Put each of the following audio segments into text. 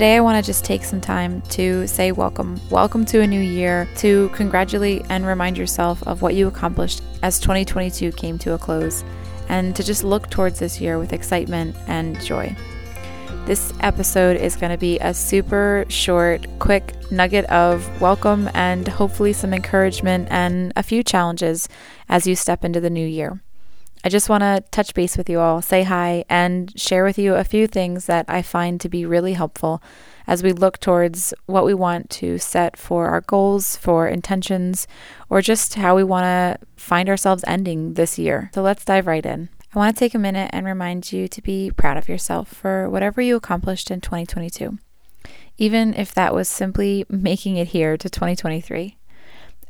Today, I want to just take some time to say welcome. Welcome to a new year, to congratulate and remind yourself of what you accomplished as 2022 came to a close, and to just look towards this year with excitement and joy. This episode is going to be a super short, quick nugget of welcome and hopefully some encouragement and a few challenges as you step into the new year. I just want to touch base with you all, say hi, and share with you a few things that I find to be really helpful as we look towards what we want to set for our goals, for intentions, or just how we want to find ourselves ending this year. So let's dive right in. I want to take a minute and remind you to be proud of yourself for whatever you accomplished in 2022, even if that was simply making it here to 2023.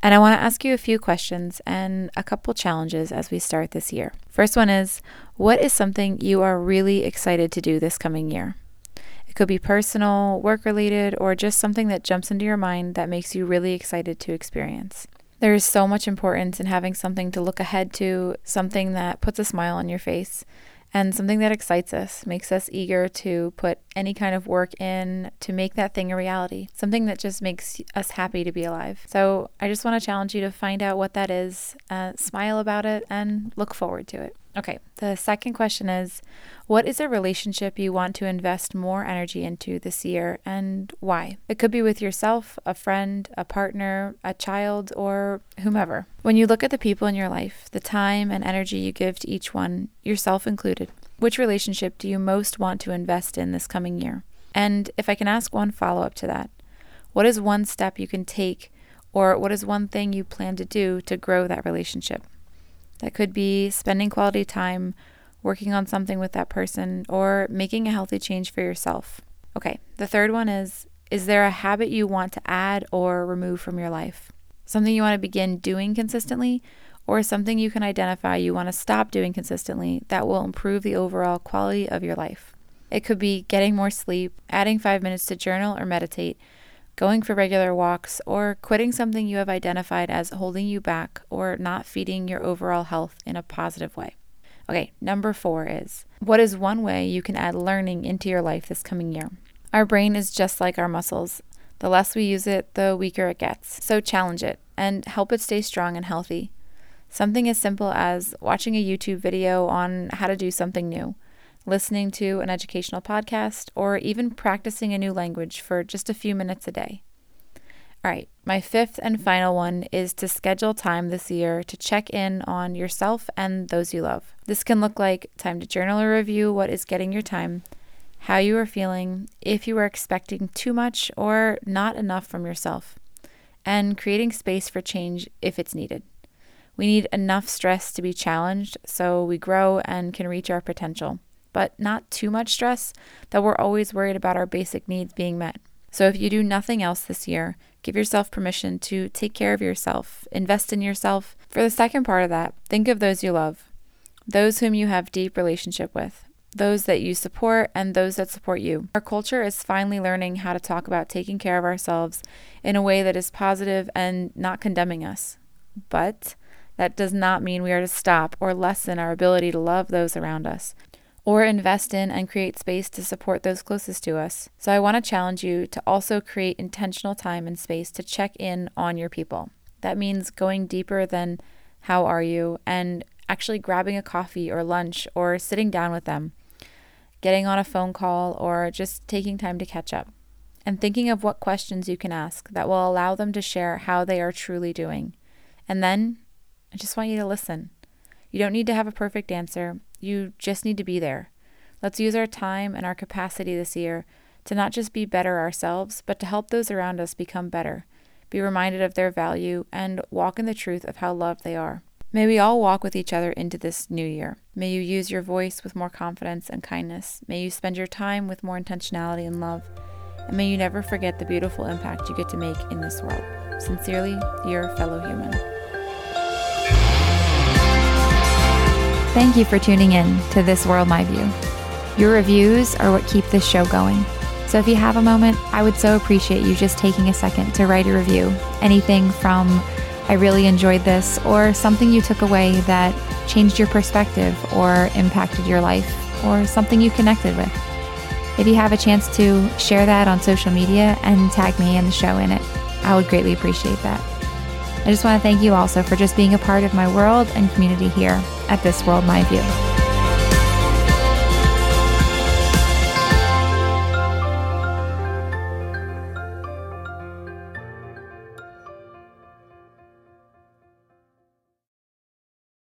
And I want to ask you a few questions and a couple challenges as we start this year. First one is What is something you are really excited to do this coming year? It could be personal, work related, or just something that jumps into your mind that makes you really excited to experience. There is so much importance in having something to look ahead to, something that puts a smile on your face and something that excites us, makes us eager to put any kind of work in to make that thing a reality, something that just makes us happy to be alive. So I just want to challenge you to find out what that is, uh, smile about it, and look forward to it. Okay, the second question is What is a relationship you want to invest more energy into this year and why? It could be with yourself, a friend, a partner, a child, or whomever. When you look at the people in your life, the time and energy you give to each one, yourself included, which relationship do you most want to invest in this coming year? And if I can ask one follow up to that, what is one step you can take, or what is one thing you plan to do to grow that relationship? That could be spending quality time working on something with that person or making a healthy change for yourself. Okay, the third one is Is there a habit you want to add or remove from your life? Something you want to begin doing consistently or something you can identify you want to stop doing consistently that will improve the overall quality of your life. It could be getting more sleep, adding five minutes to journal or meditate, going for regular walks, or quitting something you have identified as holding you back or not feeding your overall health in a positive way. Okay, number four is what is one way you can add learning into your life this coming year? Our brain is just like our muscles. The less we use it, the weaker it gets. So challenge it and help it stay strong and healthy. Something as simple as watching a YouTube video on how to do something new listening to an educational podcast, or even practicing a new language for just a few minutes a day. All right, my fifth and final one is to schedule time this year to check in on yourself and those you love. This can look like time to journal or review what is getting your time, how you are feeling, if you are expecting too much or not enough from yourself, and creating space for change if it's needed. We need enough stress to be challenged so we grow and can reach our potential but not too much stress that we're always worried about our basic needs being met. So, if you do nothing else this year, give yourself permission to take care of yourself, invest in yourself. For the second part of that, think of those you love, those whom you have deep relationship with, those that you support and those that support you. Our culture is finally learning how to talk about taking care of ourselves in a way that is positive and not condemning us. But that does not mean we are to stop or lessen our ability to love those around us or invest in and create space to support those closest to us. So I want to challenge you to also create intentional time and space to check in on your people. That means going deeper than how are you and actually grabbing a coffee or lunch or sitting down with them, getting on a phone call or just taking time to catch up. And thinking of what questions you can ask that will allow them to share how they are truly doing. And then I just want you to listen. You don't need to have a perfect answer. You just need to be there. Let's use our time and our capacity this year to not just be better ourselves, but to help those around us become better, be reminded of their value, and walk in the truth of how loved they are. May we all walk with each other into this new year. May you use your voice with more confidence and kindness. May you spend your time with more intentionality and love. and may you never forget the beautiful impact you get to make in this world. Sincerely, your fellow human. Thank you for tuning in to This World My View. Your reviews are what keep this show going. So if you have a moment, I would so appreciate you just taking a second to write a review. Anything from I really enjoyed this or something you took away that changed your perspective or impacted your life or something you connected with. If you have a chance to share that on social media and tag me and the show in it, I would greatly appreciate that. I just want to thank you also for just being a part of my world and community here at This World My View.